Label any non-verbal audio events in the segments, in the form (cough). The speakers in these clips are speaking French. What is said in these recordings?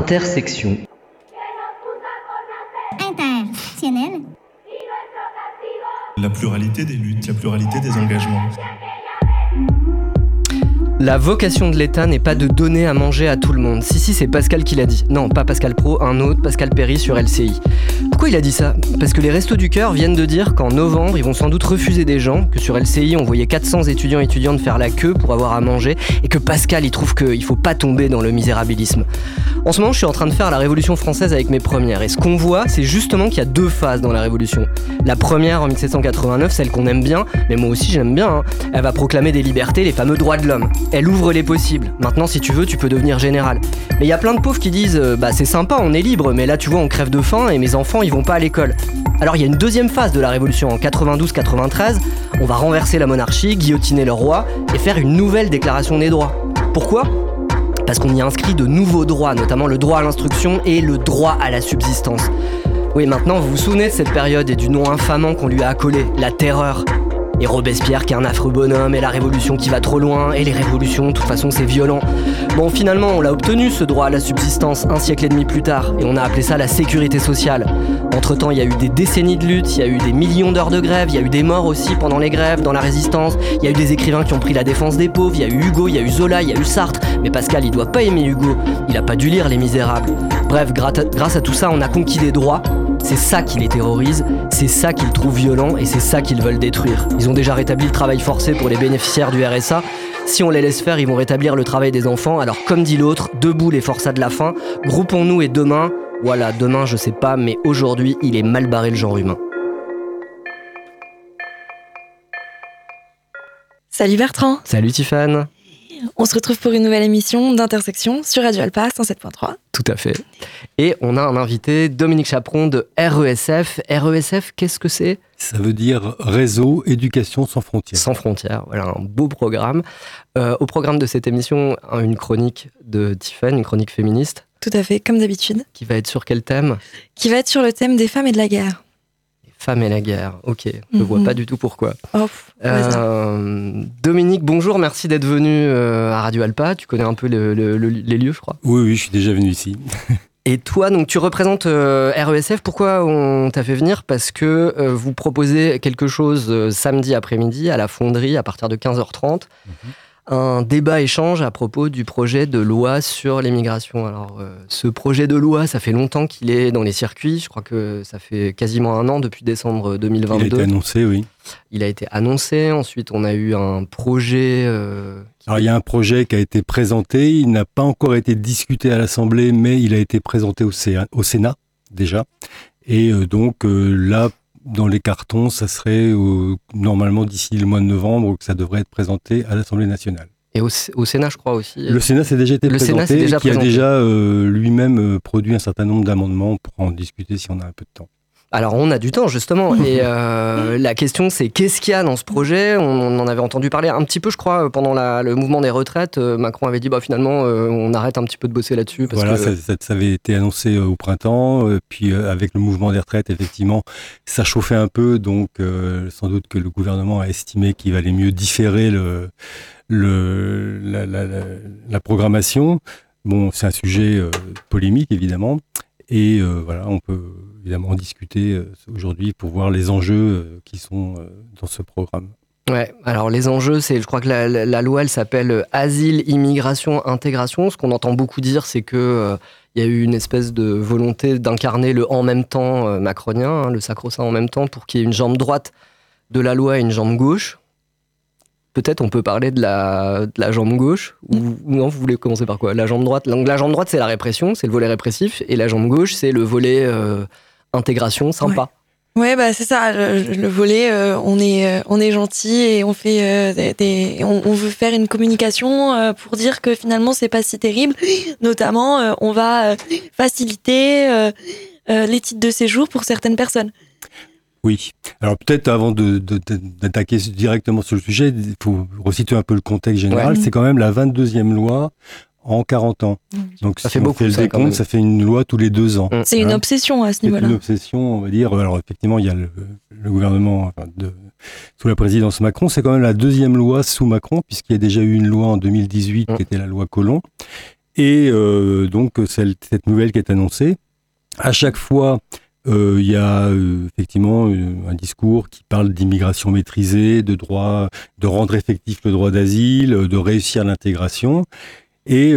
Intersection. Intersectionnel. La pluralité des luttes, la pluralité des engagements. La vocation de l'État n'est pas de donner à manger à tout le monde. Si, si, c'est Pascal qui l'a dit. Non, pas Pascal Pro, un autre, Pascal Perry sur LCI. Pourquoi il a dit ça? Parce que les Restos du Cœur viennent de dire qu'en novembre, ils vont sans doute refuser des gens, que sur LCI, on voyait 400 étudiants et étudiantes faire la queue pour avoir à manger, et que Pascal, il trouve qu'il faut pas tomber dans le misérabilisme. En ce moment, je suis en train de faire la Révolution française avec mes premières, et ce qu'on voit, c'est justement qu'il y a deux phases dans la Révolution. La première, en 1789, celle qu'on aime bien, mais moi aussi j'aime bien, hein. elle va proclamer des libertés, les fameux droits de l'homme. Elle ouvre les possibles. Maintenant, si tu veux, tu peux devenir général. Mais il y a plein de pauvres qui disent euh, Bah, c'est sympa, on est libre, mais là, tu vois, on crève de faim et mes enfants, ils vont pas à l'école. Alors, il y a une deuxième phase de la révolution en 92-93. On va renverser la monarchie, guillotiner le roi et faire une nouvelle déclaration des droits. Pourquoi? Parce qu'on y inscrit de nouveaux droits, notamment le droit à l'instruction et le droit à la subsistance. Oui, maintenant, vous vous souvenez de cette période et du nom infamant qu'on lui a accolé, la terreur. Et Robespierre qui est un affreux bonhomme, et la révolution qui va trop loin, et les révolutions, de toute façon c'est violent. Bon, finalement, on l'a obtenu ce droit à la subsistance un siècle et demi plus tard, et on a appelé ça la sécurité sociale. Entre-temps, il y a eu des décennies de lutte, il y a eu des millions d'heures de grève, il y a eu des morts aussi pendant les grèves, dans la résistance, il y a eu des écrivains qui ont pris la défense des pauvres, il y a eu Hugo, il y a eu Zola, il y a eu Sartre, mais Pascal, il doit pas aimer Hugo, il a pas dû lire Les Misérables. Bref, grâce à tout ça, on a conquis des droits, c'est ça qui les terrorise, c'est ça qu'ils trouvent violents et c'est ça qu'ils veulent détruire. Ils ont déjà rétabli le travail forcé pour les bénéficiaires du RSA. Si on les laisse faire, ils vont rétablir le travail des enfants. Alors comme dit l'autre, debout les forçats de la faim, groupons-nous et demain, voilà, demain je sais pas, mais aujourd'hui il est mal barré le genre humain. Salut Bertrand Salut Tiffane on se retrouve pour une nouvelle émission d'Intersection sur Radio Alpa 107.3. Tout à fait. Et on a un invité, Dominique Chaperon de RESF. RESF, qu'est-ce que c'est? Ça veut dire Réseau Éducation sans frontières. Sans frontières, voilà, un beau programme. Euh, au programme de cette émission, une chronique de Tiffany, une chronique féministe. Tout à fait, comme d'habitude. Qui va être sur quel thème? Qui va être sur le thème des femmes et de la guerre. Femmes et la guerre, ok. Je ne vois mhm. pas du tout pourquoi. Oh, euh, Dominique, bonjour, merci d'être venu euh, à Radio Alpa. Tu connais un peu les lieux, je crois. Oui, oui, je suis déjà venu ici. (laughs) Et toi, donc tu représentes euh, RESF. Pourquoi on t'a fait venir? Parce que vous proposez quelque chose samedi après-midi à la fonderie à partir de 15h30 un débat-échange à propos du projet de loi sur l'immigration. Alors, euh, ce projet de loi, ça fait longtemps qu'il est dans les circuits. Je crois que ça fait quasiment un an depuis décembre 2022. Il a été annoncé, oui. Il a été annoncé. Ensuite, on a eu un projet. Euh, Alors, il y a un projet qui a été présenté. Il n'a pas encore été discuté à l'Assemblée, mais il a été présenté au, Sénat déjà. Et euh, donc là, dans les cartons, ça serait normalement d'ici le mois de novembre que ça devrait être présenté à l'Assemblée nationale. Et au, Sénat, je crois aussi. Le Sénat s'est déjà été le présenté, déjà qui a déjà euh, lui-même euh, produit un certain nombre d'amendements pour en discuter si on a un peu de temps. Alors on a du temps justement (laughs) et euh, la question c'est qu'est-ce qu'il y a dans ce projet? On, en avait entendu parler un petit peu je crois pendant le mouvement des retraites. Euh, Macron avait dit bah finalement euh, on arrête un petit peu de bosser là-dessus. Voilà ça, avait été annoncé au printemps puis avec le mouvement des retraites effectivement ça chauffait un peu donc sans doute que le gouvernement a estimé qu'il valait mieux différer le, le la, la programmation. Bon c'est un sujet polémique évidemment et voilà on peut évidemment discuter euh, aujourd'hui pour voir les enjeux euh, qui sont euh, dans ce programme. Ouais, alors les enjeux, c'est, je crois que la, loi, elle s'appelle Asile, Immigration, Intégration. Ce qu'on entend beaucoup dire, c'est que il y a eu une espèce de volonté d'incarner le en même temps macronien, hein, le sacro-saint en même temps, pour qu'il y ait une jambe droite de la loi et une jambe gauche. Peut-être on peut parler de la, la jambe gauche ou, non vous voulez commencer par quoi? La jambe droite. la jambe droite c'est la répression, c'est le volet répressif, et la jambe gauche c'est le volet intégration sympa. Ouais. bah c'est ça. Le, volet, euh, on est euh, on est gentil et on fait euh, on, veut faire une communication pour dire que finalement c'est pas si terrible. (gasps) Notamment, on va faciliter les titres de séjour pour certaines personnes. Oui. Alors peut-être avant d'attaquer directement sur le sujet, il faut resituer un peu le contexte général. C'est quand même la 22e loi en 40 ans. Mmh. Donc, ça fait beaucoup. le décompte, ça fait une loi tous les deux ans. Mmh. C'est une hein obsession à ce niveau-là. C'est une obsession, on va dire. Alors, effectivement, il y a le, gouvernement de, sous la présidence Macron. C'est quand même la deuxième loi sous Macron, puisqu'il y a déjà eu une loi en 2018 mmh. qui était la loi Collomb. Et donc cette nouvelle qui est annoncée, à chaque fois, il y a effectivement un discours qui parle d'immigration maîtrisée, de droit, de rendre effectif le droit d'asile, de réussir l'intégration et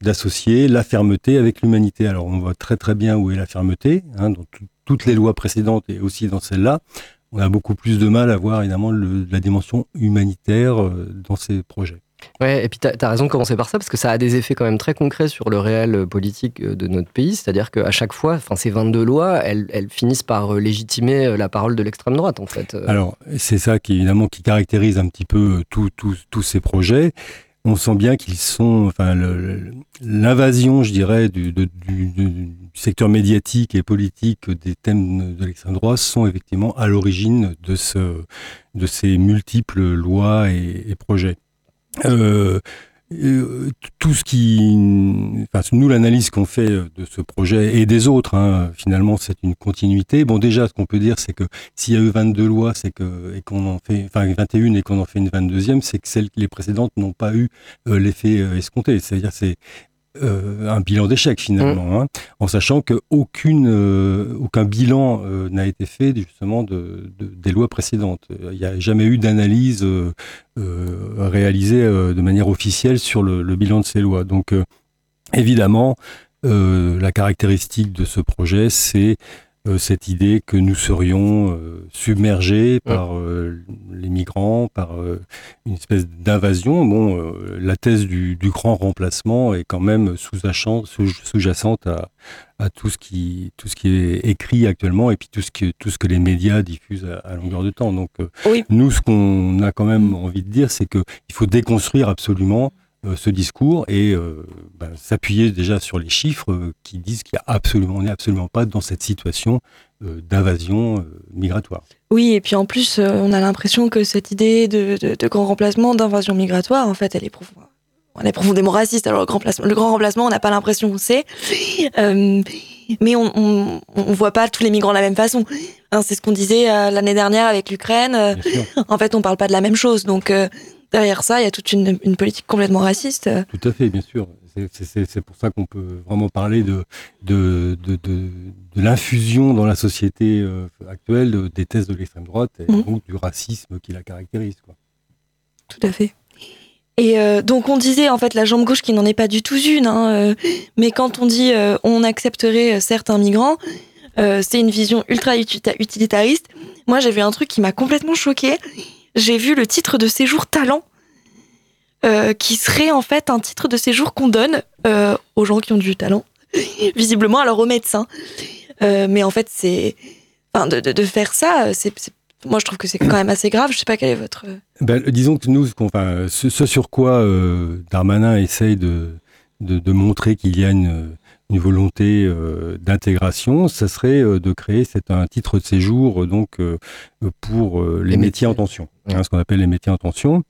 d'associer la fermeté avec l'humanité. Alors on voit très très bien où est la fermeté, hein, dans toutes les lois précédentes et aussi dans celle-là. On a beaucoup plus de mal à voir évidemment la dimension humanitaire dans ces projets. Ouais, et puis tu as, raison de commencer par ça, parce que ça a des effets quand même très concrets sur le réel euh, politique euh, de notre pays. C'est-à-dire qu'à chaque fois, ces 22 lois, elles, finissent par euh, légitimer la parole de l'extrême droite, en fait. Alors, c'est ça qui, évidemment, qui caractérise un petit peu tous ces projets. On sent bien qu'ils sont, enfin, l'invasion, je dirais, du, secteur médiatique et politique des thèmes de l'extrême droite sont effectivement à l'origine de, ce, de ces multiples lois et projets. Euh, euh, tout ce qui, enfin, nous l'analyse qu'on fait de ce projet et des autres, hein, finalement, c'est une continuité. Bon, déjà, ce qu'on peut dire, c'est que s'il y a eu 22 lois, c'est que et qu'on en fait, enfin 21 et qu'on en fait une 22e, c'est que celles les précédentes n'ont pas eu euh, l'effet escompté. C'est-à-dire, c'est euh, un bilan d'échec finalement, mmh. hein, en sachant qu'aucune euh, aucun bilan euh, n'a été fait justement de, des lois précédentes. Il n'y a jamais eu d'analyse réalisée de manière officielle sur le, le, bilan de ces lois. Donc évidemment, la caractéristique de ce projet, c'est cette idée que nous serions euh, submergés par euh, les migrants, par une espèce d'invasion. Bon, la thèse du, grand remplacement est quand même sous-jacente à, à, tout ce qui tout ce qui est écrit actuellement et puis tout ce que tout ce que les médias diffusent à, longueur de temps. Donc nous, ce qu'on a quand même envie de dire, c'est que il faut déconstruire absolument euh, ce discours et euh, ben, s'appuyer déjà sur les chiffres euh, qui disent qu'il y a absolument, on n'est absolument pas dans cette situation d'invasion migratoire. Oui, et puis en plus, on a l'impression que cette idée de, de, grand remplacement, d'invasion migratoire, en fait, elle est, elle est profondément raciste. Alors le grand, le grand remplacement, on n'a pas l'impression qu'on sait. mais on, on, on, voit pas tous les migrants de la même façon. Hein, c'est ce qu'on disait l'année dernière avec l'Ukraine. en fait, on parle pas de la même chose. Donc, derrière ça, il y a toute une, politique complètement raciste. Tout à fait, bien sûr. C'est pour ça qu'on peut vraiment parler de, de, de, de, l'infusion dans la société euh, actuelle des thèses de l'extrême droite et mmh. donc du racisme qui la caractérise. Quoi. Tout à fait. Et euh, donc on disait en fait la jambe gauche qui n'en est pas du tout une, hein, euh, mais quand on dit on accepterait certains migrants, c'est une vision ultra utilitariste. Moi j'ai vu un truc qui m'a complètement choqué j'ai vu le titre de séjour talent, euh, qui serait en fait un titre de séjour qu'on donne euh, aux gens qui ont du talent, (laughs) visiblement alors aux médecins. Euh, mais en fait, c'est, enfin, de, de, faire ça, c'est, moi je trouve que c'est quand même assez grave. Je sais pas quel est votre. Ben, disons que nous, enfin, ce, ce, sur quoi Darmanin essaye de, de, de montrer qu'il y a une une volonté euh, d'intégration, ça serait euh, de créer c'est un titre de séjour euh, donc pour les, métiers, en tension, hein, ce qu'on appelle les métiers en tension.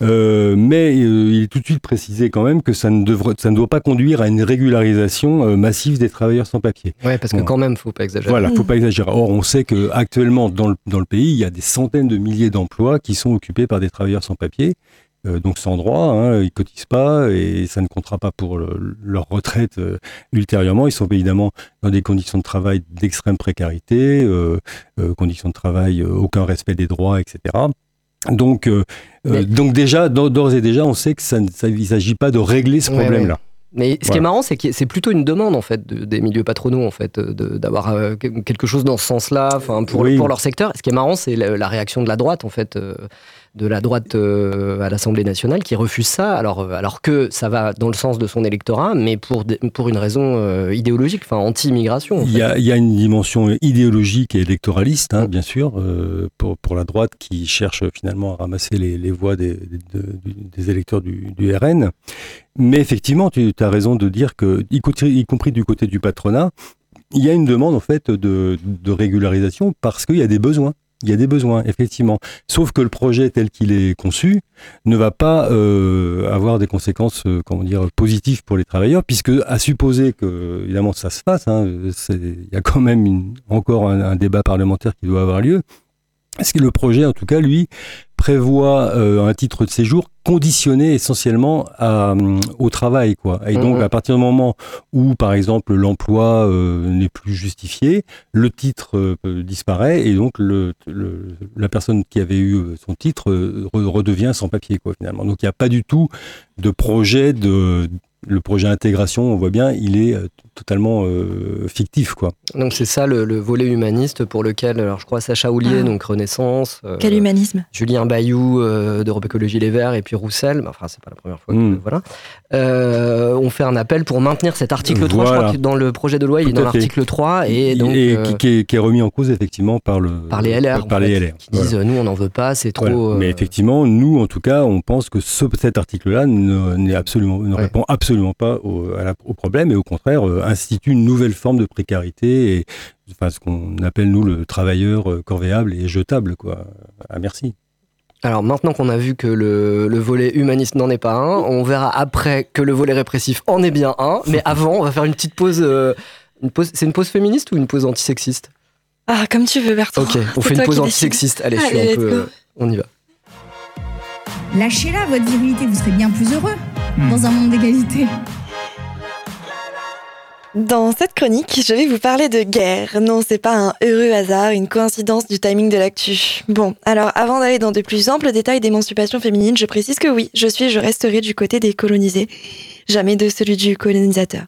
mais il est tout de suite précisé quand même que ça ne, ça ne doit pas conduire à une régularisation massive des travailleurs sans papier. Oui, parce que quand même, faut pas exagérer. Voilà, faut pas exagérer. Or, on sait que actuellement dans le, dans le pays, il y a des centaines de milliers d'emplois qui sont occupés par des travailleurs sans papier. Euh, donc sans droit, hein, ils cotisent pas et ça ne comptera pas pour leur retraite euh, ultérieurement. Ils sont évidemment dans des conditions de travail d'extrême précarité, euh, conditions de travail, aucun respect des droits, etc. Donc, donc déjà, d'ores et déjà, on sait que ça, ça il ne s'agit pas de régler ce problème-là. Mais ce qui est marrant, c'est que c'est plutôt une demande en fait des milieux patronaux en fait d'avoir quelque chose dans ce sens-là, pour, pour leur secteur. Ce qui est marrant, c'est la, réaction de la droite en fait de la droite euh, à l'Assemblée nationale qui refuse ça, alors, euh, alors que ça va dans le sens de son électorat, mais pour, pour une raison euh, idéologique, enfin anti-immigration. Il, il, y a une dimension idéologique et électoraliste, hein, bien sûr, pour, pour, la droite qui cherche finalement à ramasser les, les voix des, des, électeurs du, du, RN. Mais effectivement, tu as raison de dire que, y, y compris du côté du patronat, il y a une demande en fait de, de régularisation parce qu'il y a des besoins. Il y a des besoins, effectivement. Sauf que le projet tel qu'il est conçu ne va pas euh, avoir des conséquences, euh, comment dire, positives pour les travailleurs, puisque à supposer que, évidemment, ça se fasse, hein, il y a quand même encore un, débat parlementaire qui doit avoir lieu. Parce que le projet, en tout cas, lui, prévoit euh, un titre de séjour conditionné essentiellement à, euh, au travail. Quoi? Et donc, Mhm. à partir du moment où, par exemple, l'emploi euh, n'est plus justifié, le titre disparaît et donc le, le- la personne qui avait eu son titre re- redevient sans papier, quoi, finalement. Donc, il n'y a pas du tout de projet de... Le projet intégration, on voit bien, il est euh, totalement euh, fictif, quoi. Donc c'est ça le, le volet humaniste pour lequel, alors je crois Sacha Houlier, Ah. donc Renaissance, euh, Quel humanisme. Julien Bayou euh, d'Europe Écologie Les Verts et puis Roussel, bah, enfin c'est pas la première fois que Mm. voilà, euh, on fait un appel pour maintenir cet article 3, je crois que dans le projet de loi il est dans l'article 3 et donc et qui, qui est, qui est remis en cause effectivement par le par les LR, par les fait, LR qui disent nous on n'en veut pas, c'est trop... Voilà. Mais effectivement, nous, en tout cas, on pense que ce, cet article-là ne, n'est absolument, ne Ouais. répond absolument pas au, à la- au problème et au contraire institue une nouvelle forme de précarité et enfin, ce qu'on appelle nous le travailleur euh, corvéable et jetable quoi. Ah merci. Alors maintenant qu'on a vu que le, le volet humaniste n'en est pas un, on verra après que le volet répressif en est bien un, mais (laughs) avant on va faire une petite pause... euh, une pause c'est une pause féministe ou une pause antisexiste? Ah, comme tu veux, Bertrand. Ok, on (laughs) fait une pause antisexiste. Allez, je suis Allez, un let's peu. go. euh, on y va. Lâchez-la, votre virilité, vous serez bien plus heureux dans un monde d'égalité. Dans cette chronique, je vais vous parler de guerre. Non, c'est pas un heureux hasard, une coïncidence du timing de l'actu. Bon, alors avant d'aller dans de plus amples détails d'émancipation féminine, je précise que oui, je suis et je resterai du côté des colonisés, jamais de celui du colonisateur.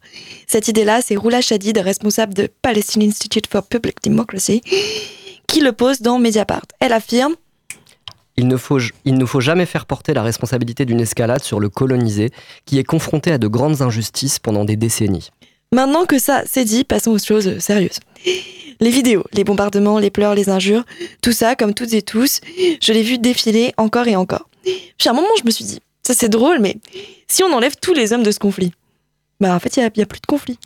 Cette idée-là, c'est Roula Shadid, responsable de Palestine Institute for Public Democracy, qui le pose dans Mediapart. Elle affirme Il ne, faut, il ne faut jamais faire porter la responsabilité d'une escalade sur le colonisé, qui est confronté à de grandes injustices pendant des décennies. Maintenant que ça c'est dit, passons aux choses sérieuses. Les vidéos, les bombardements, les pleurs, les injures, tout ça, comme toutes et tous, je l'ai vu défiler encore et encore. Puis à un moment, je me suis dit, ça c'est drôle, mais si on enlève tous les hommes de ce conflit, bah en fait, il n'y a, plus de conflit.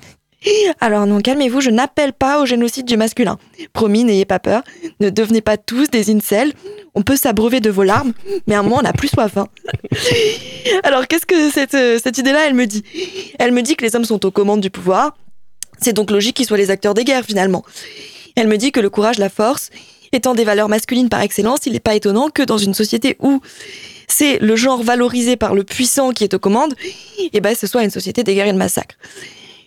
Alors non, calmez-vous, je n'appelle pas au génocide du masculin. Promis, n'ayez pas peur, ne devenez pas tous des incels. On peut s'abreuver de vos larmes, mais à un moment, on n'a plus soif. hein. (laughs) Alors qu'est-ce que cette, euh, cette idée-là, elle me dit? Elle me dit que les hommes sont aux commandes du pouvoir. C'est donc logique qu'ils soient les acteurs des guerres, finalement. Elle me dit que le courage, la force, étant des valeurs masculines par excellence, il n'est pas étonnant que dans une société où c'est le genre valorisé par le puissant qui est aux commandes, et ben ce soit une société des guerres et de massacres.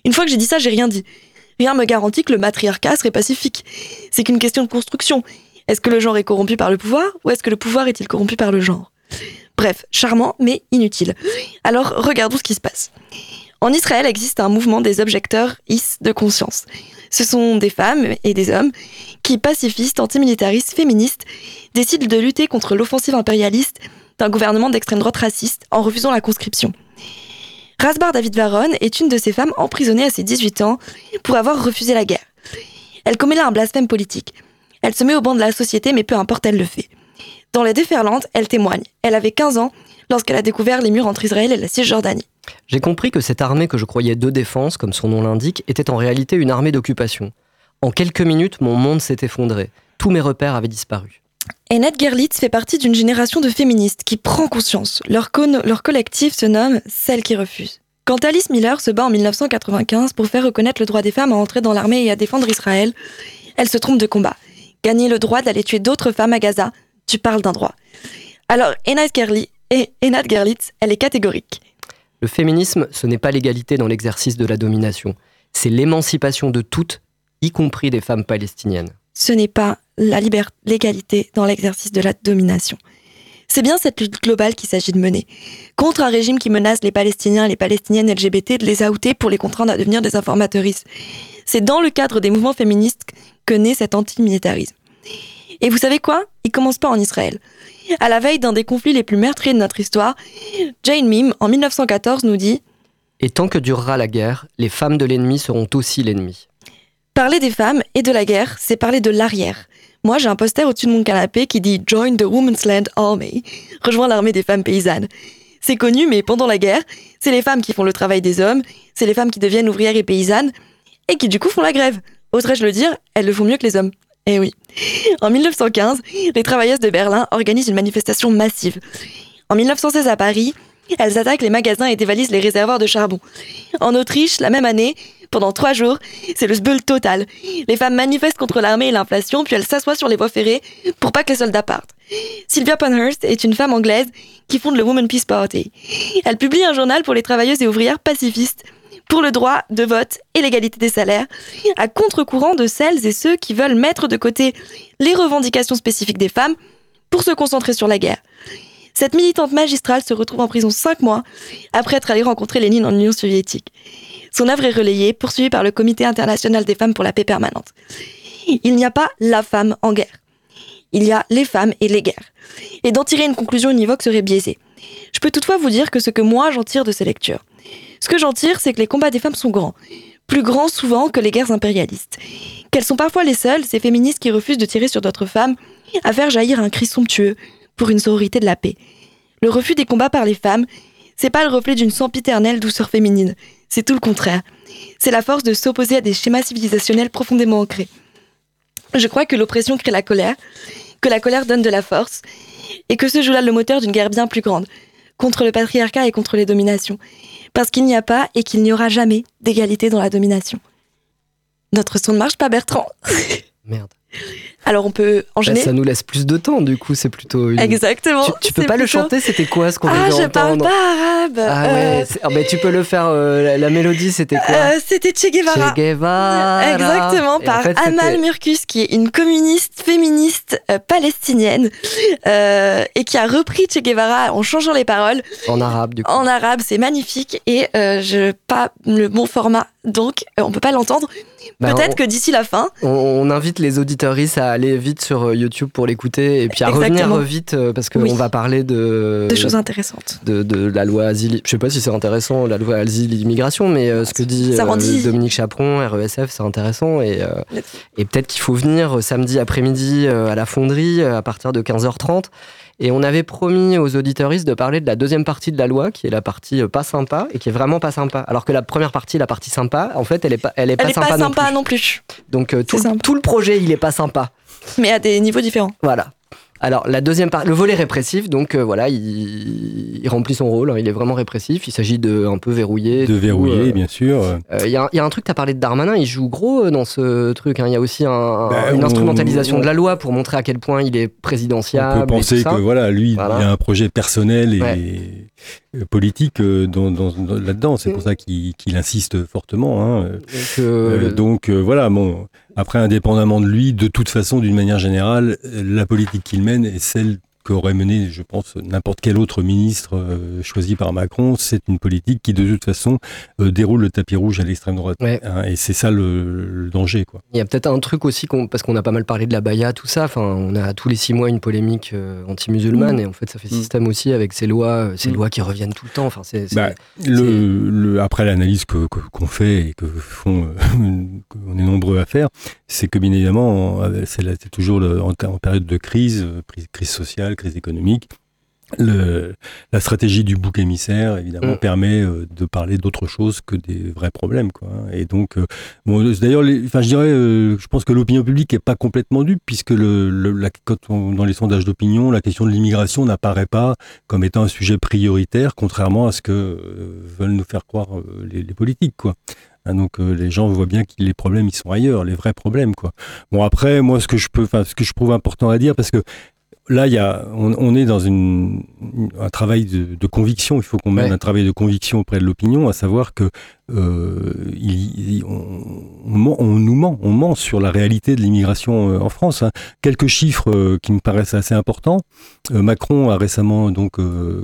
Une fois que j'ai dit ça, j'ai rien dit. Rien me garantit que le matriarcat serait pacifique. C'est qu'une question de construction. Est-ce que le genre est corrompu par le pouvoir ou est-ce que le pouvoir est-il corrompu par le genre? Bref, charmant mais inutile. Alors regardons ce qui se passe. En Israël existe un mouvement des objecteurs is de conscience. Ce sont des femmes et des hommes qui, pacifistes, antimilitaristes, féministes, décident de lutter contre l'offensive impérialiste d'un gouvernement d'extrême droite raciste en refusant la conscription. Rasbar David Varon est une de ces femmes emprisonnées à ses 18 ans pour avoir refusé la guerre. Elle commet là un blasphème politique. Elle se met au banc de la société, mais peu importe, elle le fait. Dans les déferlantes, elle témoigne. Elle avait 15 ans lorsqu'elle a découvert les murs entre Israël et la Cisjordanie. J'ai compris que cette armée que je croyais de défense, comme son nom l'indique, était en réalité une armée d'occupation. En quelques minutes, mon monde s'est effondré. Tous mes repères avaient disparu. Annette Gerlitz fait partie d'une génération de féministes qui prend conscience. Leur, con- leur collectif se nomme Celles qui refusent. Quand Alice Miller se bat en 1995 pour faire reconnaître le droit des femmes à entrer dans l'armée et à défendre Israël, elle se trompe de combat. Gagner le droit d'aller tuer d'autres femmes à Gaza, tu parles d'un droit. Alors, Annette Gerli- et Annette Gerlitz, elle est catégorique. Le féminisme, ce n'est pas l'égalité dans l'exercice de la domination. C'est l'émancipation de toutes, y compris des femmes palestiniennes. Ce n'est pas la liberté, l'égalité dans l'exercice de la domination. C'est bien cette lutte globale qu'il s'agit de mener. Contre un régime qui menace les Palestiniens et les Palestiniennes LGBT de les outer pour les contraindre à devenir des informatrices. C'est dans le cadre des mouvements féministes que naît cet antimilitarisme. Et vous savez quoi? Il commence pas en Israël. À la veille d'un des conflits les plus meurtriers de notre histoire, Jane Mim, en 1914, nous dit Et tant que durera la guerre, les femmes de l'ennemi seront aussi l'ennemi. Parler des femmes et de la guerre, c'est parler de l'arrière. Moi, j'ai un poster au-dessus de mon canapé qui dit Join the Women's Land Army. Rejoins l'armée des femmes paysannes. C'est connu, mais pendant la guerre, c'est les femmes qui font le travail des hommes, c'est les femmes qui deviennent ouvrières et paysannes, et qui du coup font la grève. Oserais-je le dire, elles le font mieux que les hommes. Eh oui. En 1915, les travailleuses de Berlin organisent une manifestation massive. En 1916 à Paris, elles attaquent les magasins et dévalisent les réservoirs de charbon. En Autriche, la même année, Pendant trois jours, c'est le sbeul total. Les femmes manifestent contre l'armée et l'inflation, puis elles s'assoient sur les voies ferrées pour pas que les soldats partent. Sylvia Panhurst est une femme anglaise qui fonde le Women Peace Party. Elle publie un journal pour les travailleuses et ouvrières pacifistes pour le droit de vote et l'égalité des salaires, à contre-courant de celles et ceux qui veulent mettre de côté les revendications spécifiques des femmes pour se concentrer sur la guerre. Cette militante magistrale se retrouve en prison cinq mois après être allée rencontrer Lénine en Union soviétique. Son œuvre est relayée, poursuivie par le Comité international des femmes pour la paix permanente. Il n'y a pas la femme en guerre. Il y a les femmes et les guerres. Et d'en tirer une conclusion univoque serait biaisé. Je peux toutefois vous dire que ce que moi j'en tire de ces lectures, ce que j'en tire, c'est que les combats des femmes sont grands, plus grands souvent que les guerres impérialistes. Qu'elles sont parfois les seules, ces féministes qui refusent de tirer sur d'autres femmes, à faire jaillir un cri somptueux pour une sororité de la paix. Le refus des combats par les femmes, c'est pas le reflet d'une sempiternelle douceur féminine, c'est tout le contraire. C'est la force de s'opposer à des schémas civilisationnels profondément ancrés. Je crois que l'oppression crée la colère, que la colère donne de la force, et que ce joue là le moteur d'une guerre bien plus grande, contre le patriarcat et contre les dominations parce qu'il n'y a pas et qu'il n'y aura jamais d'égalité dans la domination. Notre son ne marche pas, Bertrand. (laughs) Merde. Alors on peut enchaîner. ça nous laisse plus de temps, du coup, c'est plutôt. Une... Exactement. Tu, peux pas le chanter, c'était quoi ce qu'on ah, devait entendre Ah, je parle pas arabe. Ah ouais, Euh, ah, bah, tu peux le faire, euh, la, la mélodie, c'était quoi euh, C'était Che Guevara. Che Guevara. Exactement, Et en par fait, Amal Murkus, qui est une communiste féministe palestinienne et qui a repris Che Guevara en changeant les paroles En arabe, du coup. en arabe. C'est magnifique et je pas le bon format, donc on peut pas l'entendre. Bah, Peut-être on- que d'ici la fin, On, on invite les auditeuristes à aller vite sur euh, YouTube pour l'écouter et puis à Exactement. revenir vite euh, parce qu'on Oui. va parler de, des choses intéressantes. de, de la loi asile. Je sais pas si c'est intéressant, la loi asile immigration, mais euh, ce que dit euh. Dominique Chaperon, RESF, c'est intéressant. Et, euh, et peut-être qu'il faut venir euh, samedi après-midi euh, à la fonderie euh, à partir de 15h30. Et on avait promis aux auditeuristes de parler de la deuxième partie de la loi, qui est la partie euh, pas sympa et qui est vraiment pas sympa. Alors que la première partie, la partie sympa, en fait, elle est pas, elle est pas est sympa, pas non sympa plus. non plus, Donc euh, tout, sympa. tout le projet, il est pas sympa. mais à des niveaux différents. Voilà. Alors, la deuxième part, le volet répressif, donc euh, voilà, il, il remplit son rôle, hein, il est vraiment répressif, il s'agit de un peu verrouiller. De tout, verrouiller, euh, bien sûr. euh, Il y, a un- il y a un truc, tu as parlé de Darmanin, il joue gros euh, dans ce truc. hein. Il y a aussi un- Bah, une on- instrumentalisation on- de la loi pour montrer à quel point il est On présidentiable. peut et tout penser que voilà, lui, Voilà. il a un projet personnel et Ouais. Euh, politique euh, dans, dans- dans- là-dedans. C'est pour ça qu'il qu'il insiste fortement. hein. Donc, euh, Euh, euh, voilà, bon, après, indépendamment de lui, de toute façon, d'une manière générale, euh, la politique qu'il mène est celle qu'aurait menée, je pense, n'importe quel autre ministre euh, choisi par Macron. C'est une politique qui, de toute façon, euh, déroule le tapis rouge à l'extrême droite. Ouais. Hein, et c'est ça le, le danger, quoi. Il y a peut-être un truc aussi, qu'on- parce qu'on a pas mal parlé de la Baïa, tout ça. Enfin, on a tous les six mois une polémique euh, anti-musulmane, et en fait, ça fait Mm. système aussi avec ces lois, euh, ces Mm. lois qui reviennent tout le temps. Enfin, c'est, c'est- Bah, le, le- après l'analyse que, que- qu'on fait et que font, euh, (laughs) qu'on est nombreux à faire, c'est que bien évidemment, c'est, là- c'est toujours le- en, en période de crise, crise sociale, crise économique. Le, la stratégie du bouc émissaire, évidemment, Mm. permet euh, de parler d'autre chose que des vrais problèmes. Quoi. hein. Et donc, euh, bon, d'ailleurs, enfin, je dirais, euh, je pense que l'opinion publique n'est pas complètement dupe, puisque le, le- la- quand on- dans les sondages d'opinion, la question de l'immigration n'apparaît pas comme étant un sujet prioritaire, contrairement à ce que veulent nous faire croire les, les politiques, quoi. Hein, donc euh, les gens voient bien que les problèmes ils sont ailleurs, les vrais problèmes, quoi. Bon après, moi ce que je peux, enfin ce que je trouve important à dire, parce que là il y a, on, on est dans une, un travail de, de conviction. Il faut qu'on mène Ouais. un travail de conviction auprès de l'opinion, à savoir que euh, il, il- on, on ment- on nous ment, on ment sur la réalité de l'immigration euh, en France. hein. Quelques chiffres euh, qui me paraissent assez importants. Euh, Macron a récemment, donc,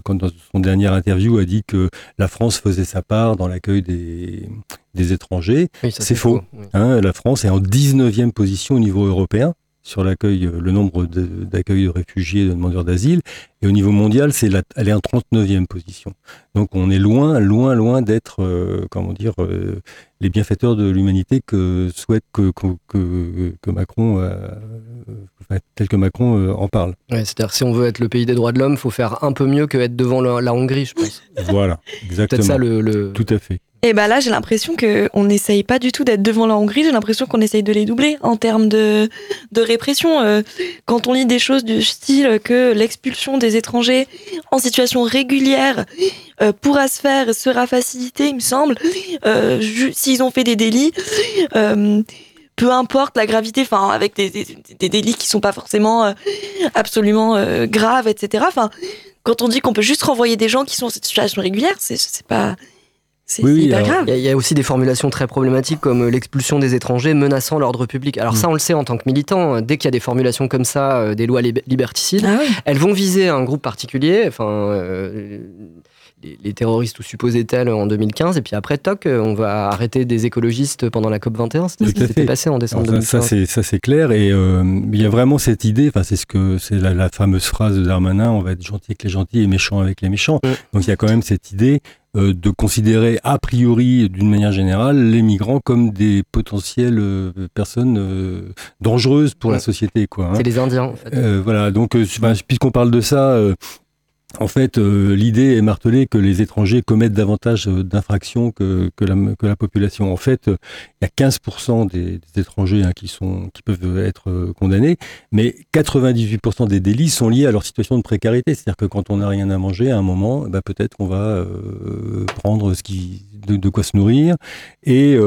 quand dans son dernière interview, a dit que la France faisait sa part dans l'accueil des, des étrangers. oui, c'est faux. oui. Hein, la France est en 19e position au niveau européen sur l'accueil, euh, le nombre de- d'accueils de, réfugiés et de demandeurs d'asile. Et au niveau mondial, c'est la- elle est en 39e position. Donc on est loin, loin, loin d'être, euh, comment dire, euh, les bienfaiteurs de l'humanité que souhaite que, que, que, que Macron, euh, tel que Macron en parle. Ouais, c'est-à-dire si on veut être le pays des droits de l'homme, faut faire un peu mieux que être devant la, la Hongrie, je pense. Voilà, Peut-être ça exactement. le, le- Tout à fait. Et bah là, j'ai l'impression qu'on n'essaye pas du tout d'être devant la Hongrie, j'ai l'impression qu'on essaye de les doubler en termes de, répression. Euh, quand on lit des choses du style que l'expulsion des étrangers en situation régulière euh, pourra se faire, sera facilitée, il me semble, euh, s'ils ont fait des délits. peu importe la gravité, enfin avec des, des, des, délits qui sont pas forcément absolument graves, etc. Enfin, quand on dit qu'on peut juste renvoyer des gens qui sont en situation régulière, c'est pas oui, Il y, a aussi des formulations très problématiques comme euh, l'expulsion des étrangers menaçant l'ordre public. Alors ça, mm. on le sait en tant que militant, euh, dès qu'il y a des formulations comme ça, euh, des lois liberticides, ah elles vont viser un groupe particulier, enfin les, terroristes ou supposés tels en 2015, et puis après, toc, on va arrêter des écologistes pendant la COP 21. C'était ce qui s'était passé en décembre 2015. Ça, c'est clair, et il y a vraiment cette idée, enfin c'est ce que c'est la, fameuse phrase de Darmanin, on va être gentil avec les gentils et méchant avec les méchants. Mm. Donc il y a quand même cette idée de considérer a priori, d'une manière générale, les migrants comme des potentielles euh, personnes euh, dangereuses pour la société. Quoi, hein. C'est les Indiens, en fait. voilà, donc puisqu'on parle de ça, en fait, euh, l'idée est martelée que les étrangers commettent davantage euh, d'infractions que, que, la, que, la, population. En fait, euh, il y a 15% des, des étrangers hein, qui, sont, qui peuvent être condamnés, mais 98% des délits sont liés à leur situation de précarité. C'est-à-dire que quand on n'a rien à manger, à un moment, bah, peut-être qu'on va prendre ce qui, de, quoi se nourrir, et,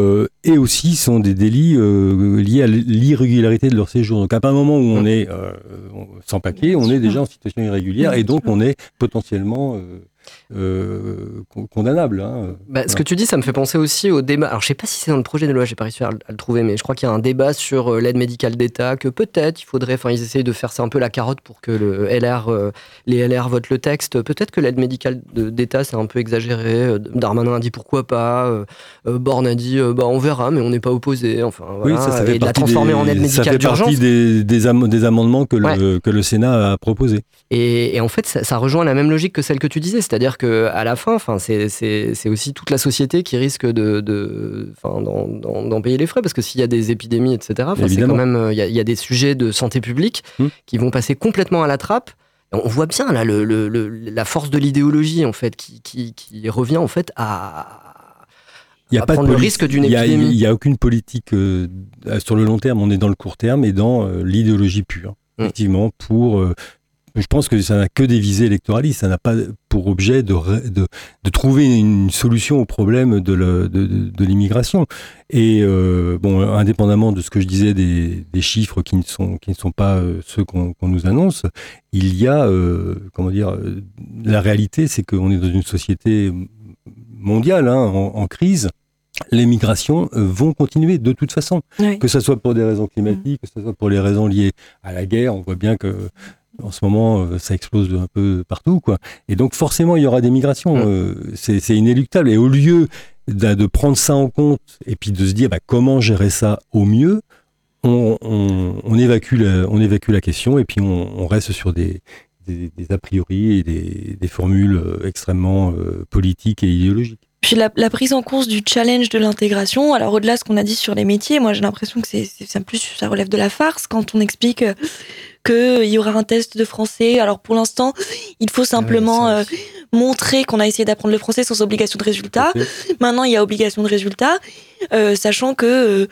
et aussi sont des délits liés à l'irrégularité de leur séjour. Donc à un moment où on est sans papier, on est déjà en situation irrégulière, et donc on est potentiellement euh, euh, condamnable. Hein. Bah, ce que tu dis, ça me fait penser aussi au débat. Alors, je sais pas si c'est dans le projet de loi, j'ai pas réussi à, le trouver, mais je crois qu'il y a un débat sur euh, l'aide médicale d'État, que peut-être il faudrait, enfin, ils essayent de faire ça un peu la carotte pour que le LR, euh, les LR votent le texte. Peut-être que l'aide médicale d'État, c'est un peu exagéré. Darmanin a dit pourquoi pas. Borne a dit, bah, on verra, mais on n'est pas opposé. Enfin, oui, ça, ça fait et de la transformer en aide médicale d'urgence. Ça fait partie des, des, amendements que le, que le Sénat a proposé. Et, en fait, ça, ça rejoint la même logique que celle que tu disais, c'est-à-dire que à la fin, enfin, c'est aussi toute la société qui risque de, d'en payer les frais parce que s'il y a des épidémies, etc. C'est quand même, il y, a, des sujets de santé publique hum. qui vont passer complètement à la trappe. On voit bien là le, la force de l'idéologie en fait qui, qui, revient en fait à, il y a pas de le risque d'une épidémie. Il n'y a, aucune politique euh, sur le long terme. On est dans le court terme et dans euh, l'idéologie pure. Hum. Effectivement, pour euh, je pense que ça n'a que des visées électoralistes. Ça n'a pas pour objet de, de, de, trouver une solution au problème de, de, l'immigration. Et euh, bon, indépendamment de ce que je disais des, des chiffres qui ne sont, qui ne sont pas euh, ceux qu'on nous annonce, il y a, euh, comment dire, la réalité, c'est qu'on est dans une société mondiale hein, en, en crise les migrations vont continuer de toute façon. Que ce soit pour des raisons climatiques, que ce soit pour les raisons liées à la guerre. On voit bien que en ce moment, euh, ça explose un peu partout, quoi. Et donc, forcément, il y aura des migrations. Euh, c'est inéluctable. Et au lieu de, prendre ça en compte et puis de se dire bah, comment gérer ça au mieux, on, évacue, la, on évacue la question et puis on, reste sur des, des, a priori et des, formules euh, extrêmement politiques et idéologiques. Puis la, la, prise en compte du challenge de l'intégration, alors au-delà de ce qu'on a dit sur les métiers, moi j'ai l'impression que c'est plus ça relève de la farce quand on explique qu'il y aura un test de français. Alors pour l'instant, il faut simplement euh, montrer qu'on a essayé d'apprendre le français sans obligation de résultat. Maintenant, il y a obligation de résultat, euh, sachant que euh,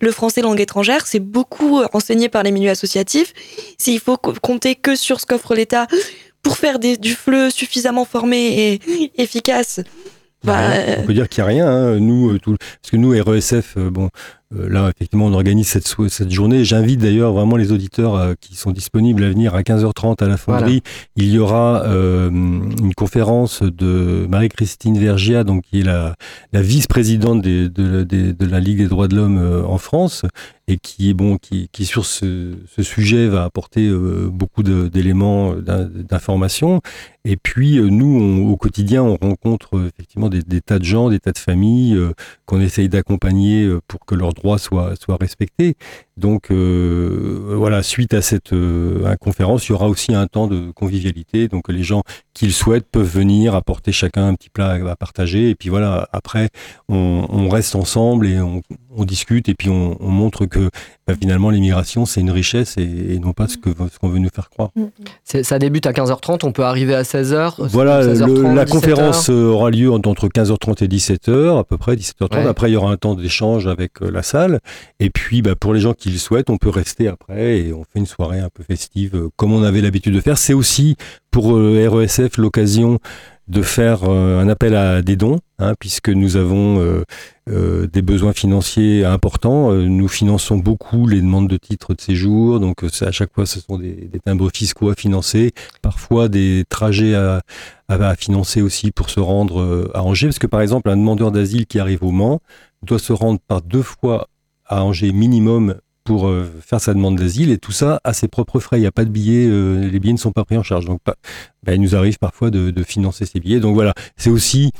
le français langue étrangère, c'est beaucoup enseigné par les milieux associatifs. S'il faut compter que sur ce qu'offre l'État pour faire des, du FLE suffisamment formé et efficace, bah, on peut dire qu'il n'y a rien. Hein. Nous, tout, parce que nous, RESF, bon, euh, là, effectivement, on organise cette, cette journée. J'invite d'ailleurs vraiment les auditeurs euh, qui sont disponibles à venir à 15h30 à la fonderie. Il y aura euh, une conférence de Marie-Christine Vergia, donc qui est la, la vice-présidente de, de, de, la Ligue des droits de l'homme en France, et qui est bon, qui, qui sur ce, ce sujet va apporter beaucoup d'éléments d'information. Et puis nous, au quotidien, on rencontre effectivement des, des, tas de gens, des tas de familles qu'on essaye d'accompagner pour que leur droits soient, soient. Donc euh, voilà, suite à cette euh, conférence, il y aura aussi un temps de convivialité. Donc les gens qui le souhaitent peuvent venir apporter chacun un petit plat à partager. Et puis voilà, après, on, reste ensemble et on, discute et puis on, montre que bah, finalement l'immigration c'est une richesse et, non pas ce qu'on ce qu'on veut nous faire croire. Ça débute à 15h30, on peut arriver à 16h. Voilà, la conférence aura lieu entre 15h30 et 17h, à peu près 17h30. Après, il y aura un temps d'échange avec euh, la salle. Et puis, bah, pour les gens qui le souhaitent, on peut rester après et on fait une soirée un peu festive euh, comme on avait l'habitude de faire. C'est aussi pour euh, L'occasion de faire euh, un appel à des dons, hein, puisque nous avons euh, euh, des besoins financiers importants. nous finançons beaucoup les demandes de titres de séjour, donc à chaque fois ce sont des, timbres fiscaux à financer, parfois des trajets à, financer aussi pour se rendre à Angers, parce que par exemple un demandeur d'asile qui arrive au Mans doit se rendre par deux fois à Angers minimum pour euh, faire sa demande d'asile et tout ça à ses propres frais. Il n'y a pas de billets, euh, les billets ne sont pas pris en charge. Donc, bah, il nous arrive parfois de, financer ces billets. Donc voilà, c'est aussi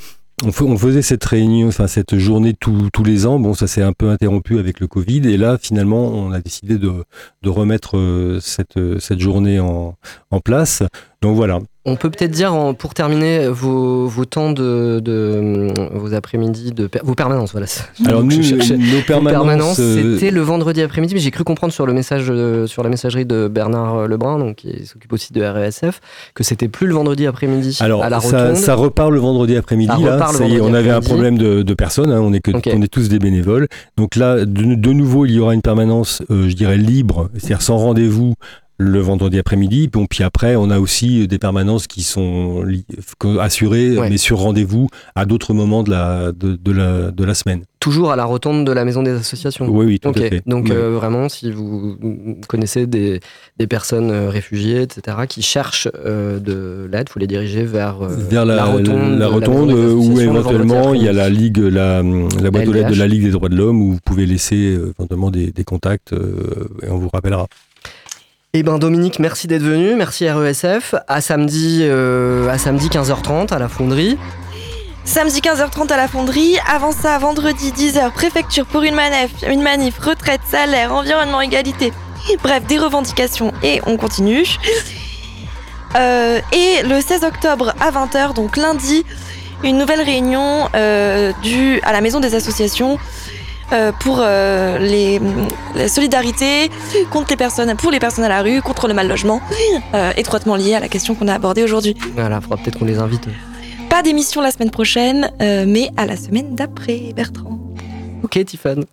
on, faisait cette réunion, enfin cette journée tous les ans. Bon, ça s'est un peu interrompu avec le Covid, et là, finalement, on a décidé de, remettre euh, cette, cette journée en, en place. Donc voilà, on peut peut-être dire, pour terminer, vos, temps de, vos après-midi, de vos permanences. Voilà. Alors nous, nos permanences, euh, c'était le vendredi après-midi, mais j'ai cru comprendre sur le message, euh, sur la messagerie de Bernard Lebrun, donc qui s'occupe aussi de RESF, que c'était plus le vendredi après-midi Alors, à la ça, ça, repart le vendredi après-midi. Là, on avait un problème de, personnes. Hein, on est que, on est tous des bénévoles. Donc là, de, nouveau, il y aura une permanence, euh, je dirais libre, c'est-à-dire sans rendez-vous le vendredi après-midi. Bon, puis après, on a aussi des permanences qui sont assurées, mais sur rendez-vous à d'autres moments de la, de, la, de la semaine. Toujours à la rotonde de la maison des associations. Oui, oui, tout à fait. Donc euh, vraiment, si vous connaissez des, des personnes euh, réfugiées, etc., qui cherchent euh, de l'aide, vous les dirigez vers, vers la, rotonde, la, rotonde où éventuellement il y a la ligue, la, la boîte aux lettres de la Ligue des droits de l'homme où vous pouvez laisser éventuellement des, des contacts et on vous rappellera. Eh ben Dominique, merci d'être venu, merci RESF. À samedi, euh, à samedi 15h30 à la fonderie. Samedi 15h30 à la fonderie. Avant ça, vendredi 10h, préfecture pour une manif, une manif, retraite, salaire, environnement, égalité. Bref, des revendications et on continue. Euh, et le 16 octobre à 20h, donc lundi, une nouvelle réunion euh, à la maison des associations euh, pour euh, les, la solidarité contre les personnes, pour les personnes à la rue, contre le mal logement, euh, étroitement lié à la question qu'on a abordée aujourd'hui. Voilà, faudra peut-être qu'on les invite. Pas d'émission la semaine prochaine, mais à la semaine d'après, Bertrand. Ok, Tiffany.